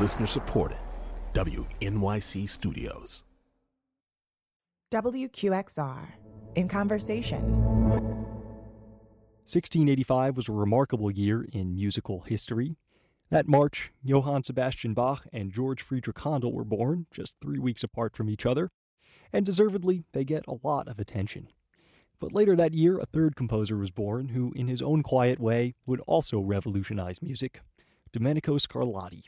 Listener supported. WNYC Studios. WQXR in conversation. 1685 was a remarkable year in musical history. That March, Johann Sebastian Bach and George Friedrich Handel were born, just three weeks apart from each other, and deservedly, they get a lot of attention. But later that year, a third composer was born who, in his own quiet way, would also revolutionize music Domenico Scarlatti.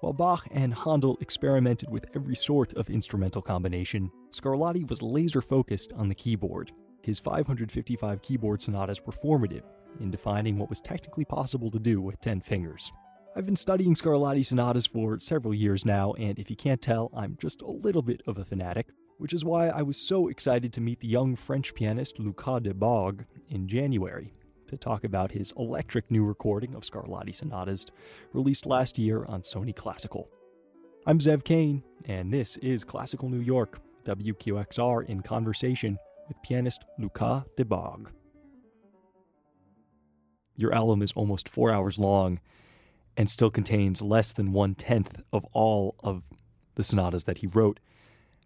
While Bach and Handel experimented with every sort of instrumental combination, Scarlatti was laser focused on the keyboard. His 555 keyboard sonatas were formative in defining what was technically possible to do with 10 fingers. I've been studying Scarlatti sonatas for several years now, and if you can't tell, I'm just a little bit of a fanatic, which is why I was so excited to meet the young French pianist Lucas Debargue in January to talk about his electric new recording of Scarlatti sonatas released last year on Sony Classical. I'm Zev Kane, and this is Classical New York, WQXR in conversation with pianist Lucas Debargue. Your album is almost four hours long and still contains less than one tenth of all of the sonatas that he wrote.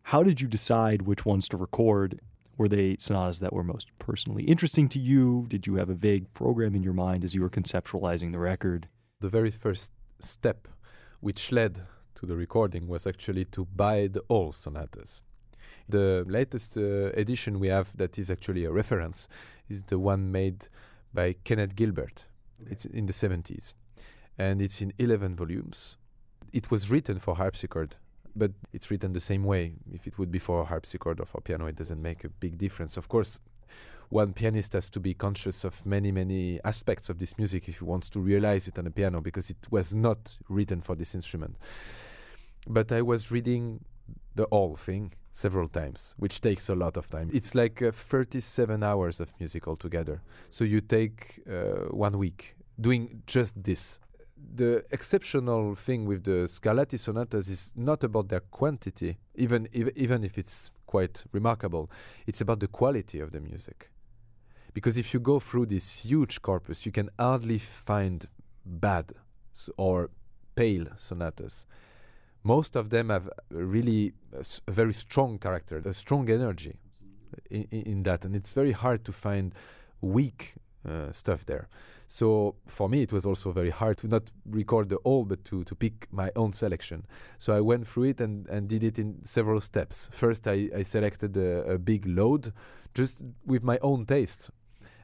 How did you decide which ones to record? Were they sonatas that were most personally interesting to you? Did you have a vague program in your mind as you were conceptualizing the record? The very first step which led to the recording was actually to buy the all sonatas. The latest uh, edition we have that is actually a reference is the one made by Kenneth Gilbert. Okay. It's in the 70s and it's in 11 volumes. It was written for harpsichord, but it's written the same way. If it would be for a harpsichord or for piano, it doesn't make a big difference. Of course, one pianist has to be conscious of many, many aspects of this music if he wants to realize it on a piano because it was not written for this instrument. But I was reading the whole thing several times, which takes a lot of time. It's like uh, 37 hours of music altogether. So you take uh, one week doing just this. The exceptional thing with the Scarlatti sonatas is not about their quantity, even if, even if it's quite remarkable. It's about the quality of the music. Because if you go through this huge corpus, you can hardly find bad or pale sonatas most of them have really uh, a, very strong character, a strong energy in, in, that, and it's very hard to find weak uh, stuff there. So for me, it was also very hard to not record the whole, but to, to pick my own selection. So I went through it and, and did it in several steps. First, I, I selected a, a big load just with my own taste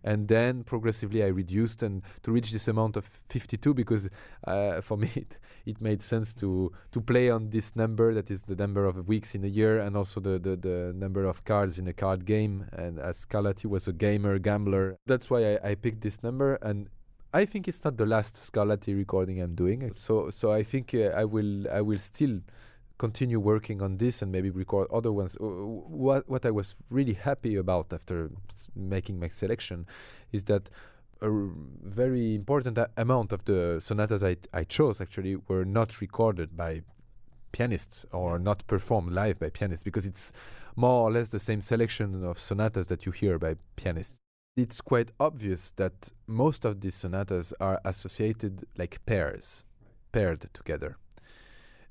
and then progressively I reduced and to reach this amount of 52 because uh, for me it, it, made sense to to play on this number that is the number of weeks in a year and also the, the, the number of cards in a card game. And as Scarlatti was a gamer gambler that's why I, I picked this number. And I think it's not the last Scarlatti recording I'm doing. So so I think uh, I will I will still continue working on this and maybe record other ones. What what I was really happy about after making my selection is that a very important amount of the sonatas I, I chose actually were not recorded by pianists or not performed live by pianists because it's more or less the same selection of sonatas that you hear by pianists. It's quite obvious that most of these sonatas are associated like pairs, paired together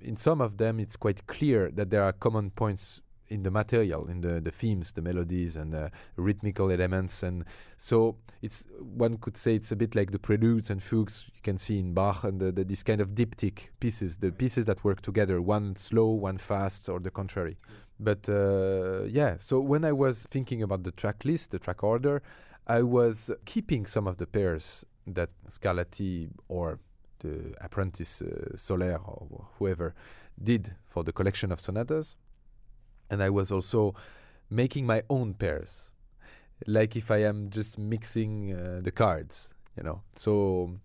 in some of them, it's quite clear that there are common points in the material, in the, the themes, the melodies, and the rhythmical elements. And so it's one could say it's a bit like the preludes and fugues you can see in Bach and the, the, this kind of diptych pieces, the pieces that work together, one slow, one fast, or the contrary. But uh, yeah, so when I was thinking about the track list, the track order, I was keeping some of the pairs that Scarlatti or the apprentice uh, Soler or whoever did for the collection of sonatas. And I was also making my own pairs, like if I am just mixing uh, the cards, you know. So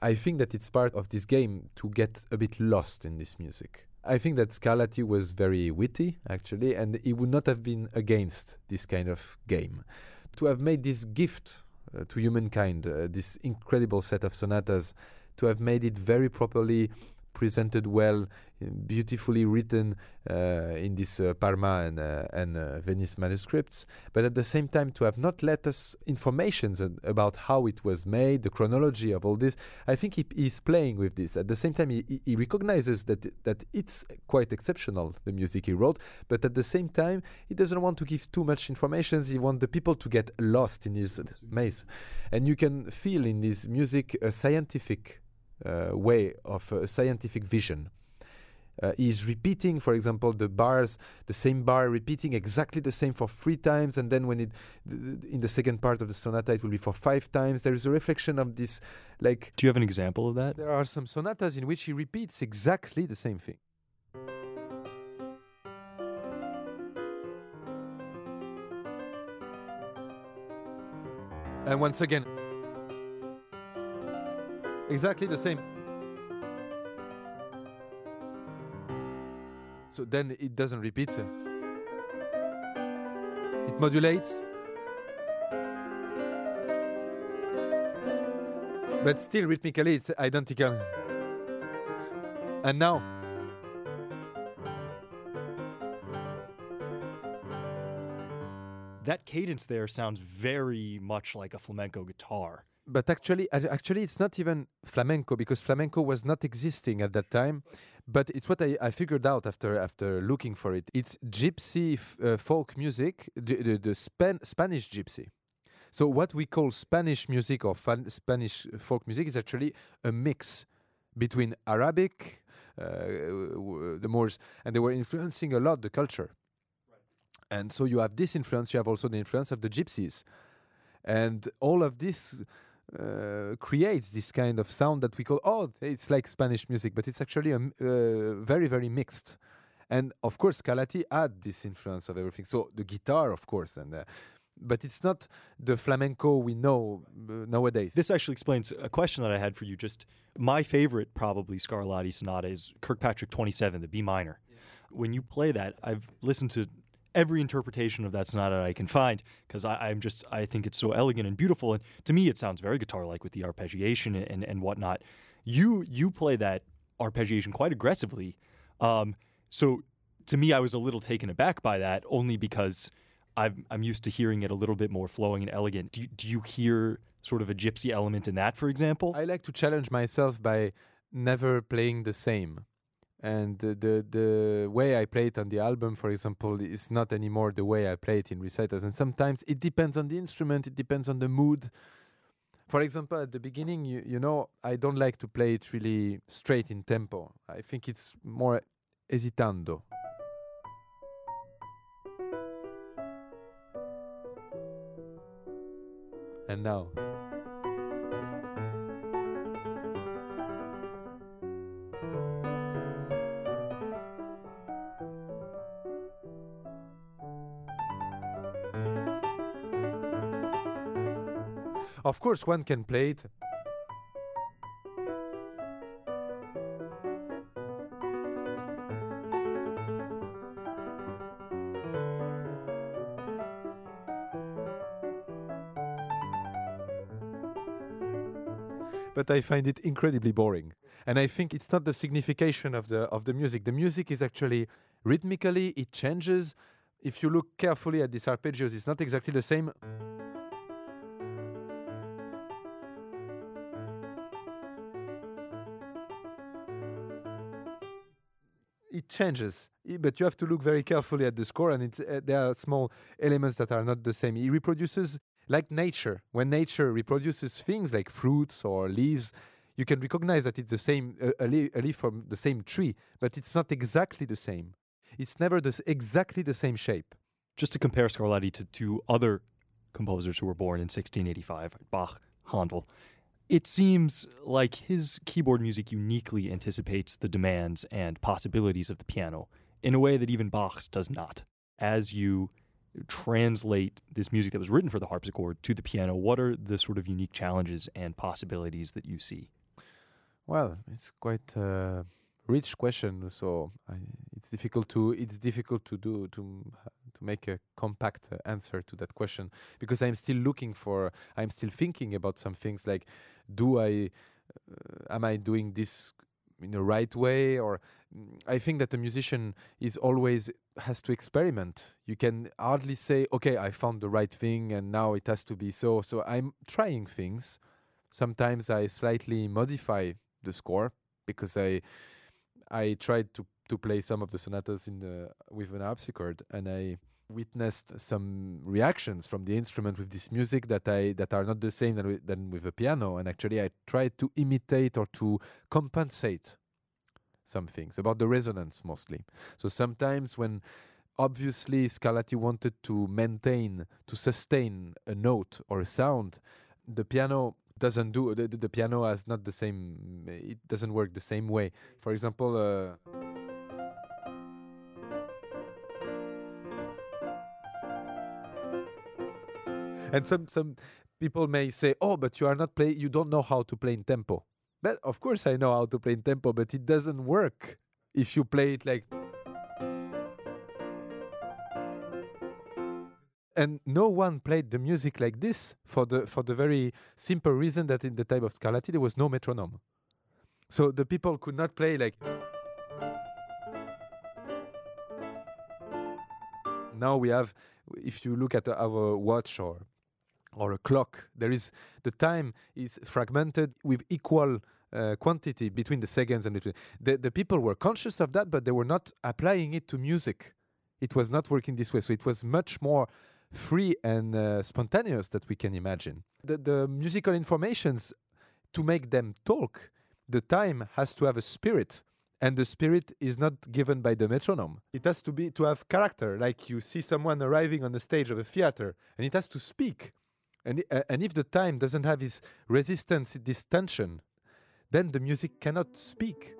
I think that it's part of this game to get a bit lost in this music. I think that Scarlatti was very witty, actually, and he would not have been against this kind of game. To have made this gift uh, to humankind, uh, this incredible set of sonatas to have made it very properly presented well, beautifully written uh, in this uh, Parma and, uh, and uh, Venice manuscripts, but at the same time to have not let us informations about how it was made, the chronology of all this. I think he is playing with this. At the same time, he, he recognizes that that it's quite exceptional the music he wrote, but at the same time, he doesn't want to give too much information. He wants the people to get lost in his maze, and you can feel in his music a scientific way of a scientific vision. Uh, he's repeating, for example, the bars, the same bar, repeating exactly the same for three times, and then when it, in the second part of the sonata, it will be for five times. There is a reflection of this, like. Do you have an example of that? There are some sonatas in which he repeats exactly the same thing. And once again, exactly the same. So then it doesn't repeat. It modulates. But still, rhythmically, it's identical. And now. That cadence there sounds very much like a flamenco guitar but actually actually it's not even flamenco because flamenco was not existing at that time but it's what i, I figured out after after looking for it. It's gypsy uh, folk music the, the, the Span spanish gypsy. So what we call spanish music or spanish folk music is actually a mix between arabic uh, the moors and they were influencing a lot the culture. And so you have this influence you have also the influence of the gypsies. And all of this uh, creates this kind of sound that we call oh it's like Spanish music, but it's actually a, uh, very very mixed. And of course, Scarlatti had this influence of everything. So the guitar, of course, and uh, but it's not the flamenco we know uh, nowadays. This actually explains a question that I had for you. Just my favorite, probably Scarlatti sonata is Kirkpatrick 27, the B minor. Yeah. When you play that, I've listened to every interpretation of that sonata I can find because I'm just I think it's so elegant and beautiful, and to me it sounds very guitar-like with the arpeggiation and and whatnot. You you play that arpeggiation quite aggressively, um, so to me I was a little taken aback by that only because I'm I'm used to hearing it a little bit more flowing and elegant. Do do you hear sort of a gypsy element in that, for example? I like to challenge myself by never playing the same and the, the, the way I play it on the album, for example, is not anymore the way I play it in recitals. And sometimes it depends on the instrument, it depends on the mood. For example, at the beginning, you, you know, I don't like to play it really straight in tempo. I think it's more esitando. And now. Of course, one can play it. But I find it incredibly boring. And I think it's not the signification of the of the music. The music is actually rhythmically it changes. If you look carefully at these arpeggios, it's not exactly the same. Changes, but you have to look very carefully at the score, and it's, uh, there are small elements that are not the same. He reproduces like nature. When nature reproduces things like fruits or leaves, you can recognize that it's the same a, leaf, a leaf from the same tree, but it's not exactly the same. It's never the, exactly the same shape. Just to compare Scarlatti to two other composers who were born in 1685, Bach, Handel, it seems like his keyboard music uniquely anticipates the demands and possibilities of the piano in a way that even Bach's does not. As you translate this music that was written for the harpsichord to the piano, what are the sort of unique challenges and possibilities that you see? Well, it's quite a rich question, so I, it's difficult to it's difficult to do to to make a compact answer to that question because I'm still looking for I'm still thinking about some things like do I uh, am I doing this in the right way or mm, I think that a musician is always has to experiment. You can hardly say, "Okay, I found the right thing and now it has to be so." So I'm trying things. Sometimes I slightly modify the score because I I tried to to play some of the sonatas in the with an harpsichord and I witnessed some reactions from the instrument with this music that I that are not the same than with, than with a piano. And actually I tried to imitate or to compensate some things about the resonance mostly. So sometimes when obviously Scarlatti wanted to maintain to sustain a note or a sound the piano doesn't do the, the piano has not the same it doesn't work the same way. For example uh, and some some people may say, "Oh, but you are not play. You don't know how to play in tempo." But of course, I know how to play in tempo, but it doesn't work if you play it like. And no one played the music like this for the for the very simple reason that in the time of Scarlatti there was no metronome, so the people could not play like. Now we have, if you look at our watch or or a clock. There is the time is fragmented with equal uh, quantity between the seconds and between the, the people were conscious of that, but they were not applying it to music. It was not working this way, so it was much more free and uh, spontaneous that we can imagine. The, the musical informations to make them talk, the time has to have a spirit and the spirit is not given by the metronome it has to be to have character like you see someone arriving on the stage of a theater and it has to speak and, uh, and if the time doesn't have this resistance, this tension, then the music cannot speak.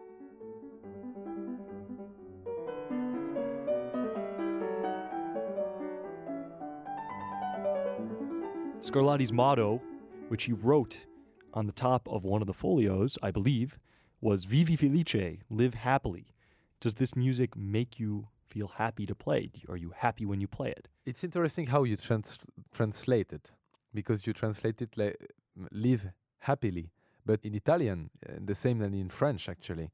Scarlatti's motto, which he wrote on the top of one of the folios, I believe, was Vivi Felice, live happily. Does this music make you feel happy to play? Are you happy when you play it? It's interesting how you trans- translate it because you translate it like live happily. But in Italian, uh, the same than in French actually,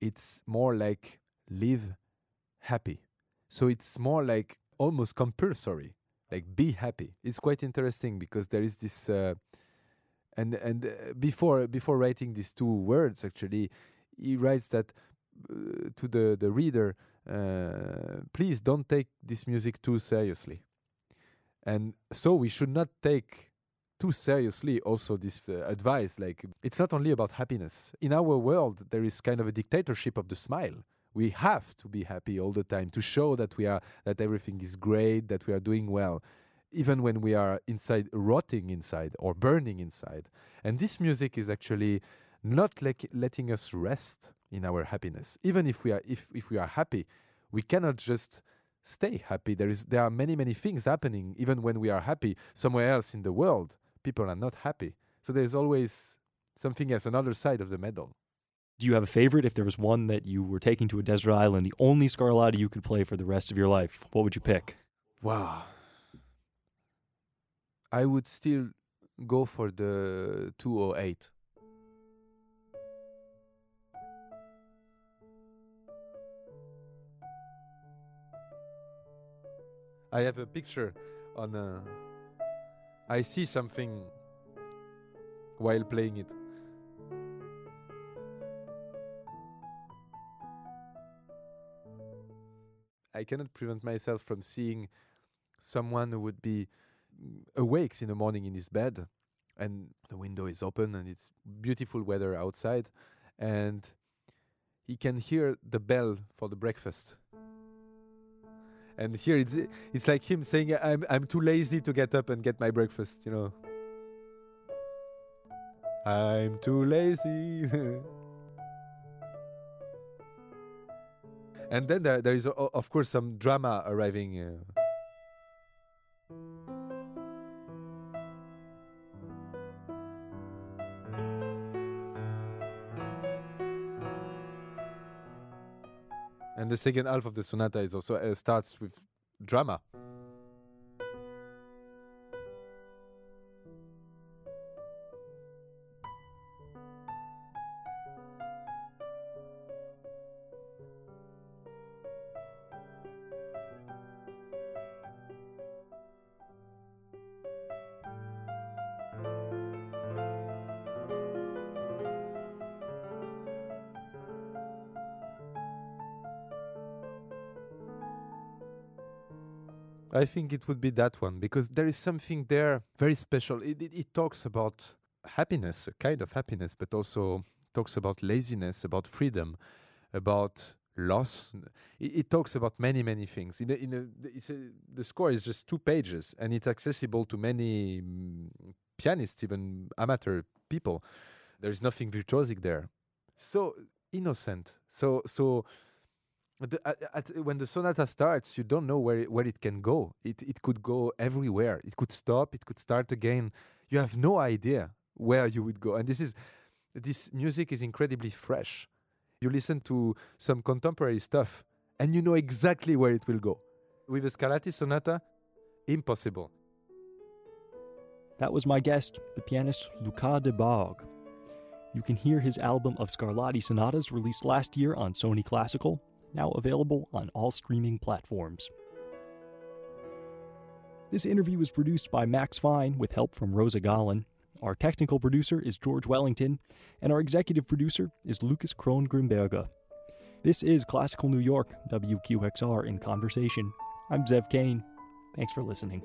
it's more like live happy. So it's more like almost compulsory, like be happy. It's quite interesting because there is this, uh, and and uh, before before writing these two words, actually, he writes that uh, to the the reader, uh, please don't take this music too seriously and so we should not take too seriously also this uh, advice like it's not only about happiness. In our world there is kind of a dictatorship of the smile. We have to be happy all the time to show that we are that everything is great that we are doing well even when we are inside rotting inside or burning inside. And this music is actually not like letting us rest in our happiness. Even if we are if, if we are happy we cannot just stay happy. There is there are many many things happening even when we are happy somewhere else in the world. People are not happy. So there's always something else, another side of the medal. Do you have a favorite? If there was one that you were taking to a desert island, the only Scarlatti you could play for the rest of your life, what would you pick? Wow. I would still go for the 208. I have a picture on. A, I see something while playing it. I cannot prevent myself from seeing someone who would be awakes in the morning in his bed and the window is open and it's beautiful weather outside and he can hear the bell for the breakfast and here it's it's like him saying i'm i'm too lazy to get up and get my breakfast you know? I'm too lazy. And then there, there is of course some drama arriving uh, and the second half of the sonata is also uh, starts with drama. I think it would be that one because there is something there very special. It, it, it talks about happiness, a kind of happiness, but also talks about laziness, about freedom, about loss. It, it talks about many, many things. In a, in a, a, the score is just two pages and it's accessible to many mm, pianists, even amateur people. There is nothing virtuosic there. So innocent. So, so the, at, at, when the sonata starts, you don't know where it, where it can go. It it could go everywhere. It could stop. It could start again. You have no idea where you would go. And this is this music is incredibly fresh. You listen to some contemporary stuff, and you know exactly where it will go. With a Scarlatti sonata, impossible. That was my guest, the pianist Lucas Debargue. You can hear his album of Scarlatti sonatas released last year on Sony Classical now available on all streaming platforms. This interview was produced by Max Fine with help from Rosa Gallen. Our technical producer is George Wellington, and our executive producer is Lucas Krohn Grimberger. This is Classical New York, WQXR in Conversation. I'm Zev Kane. Thanks for listening.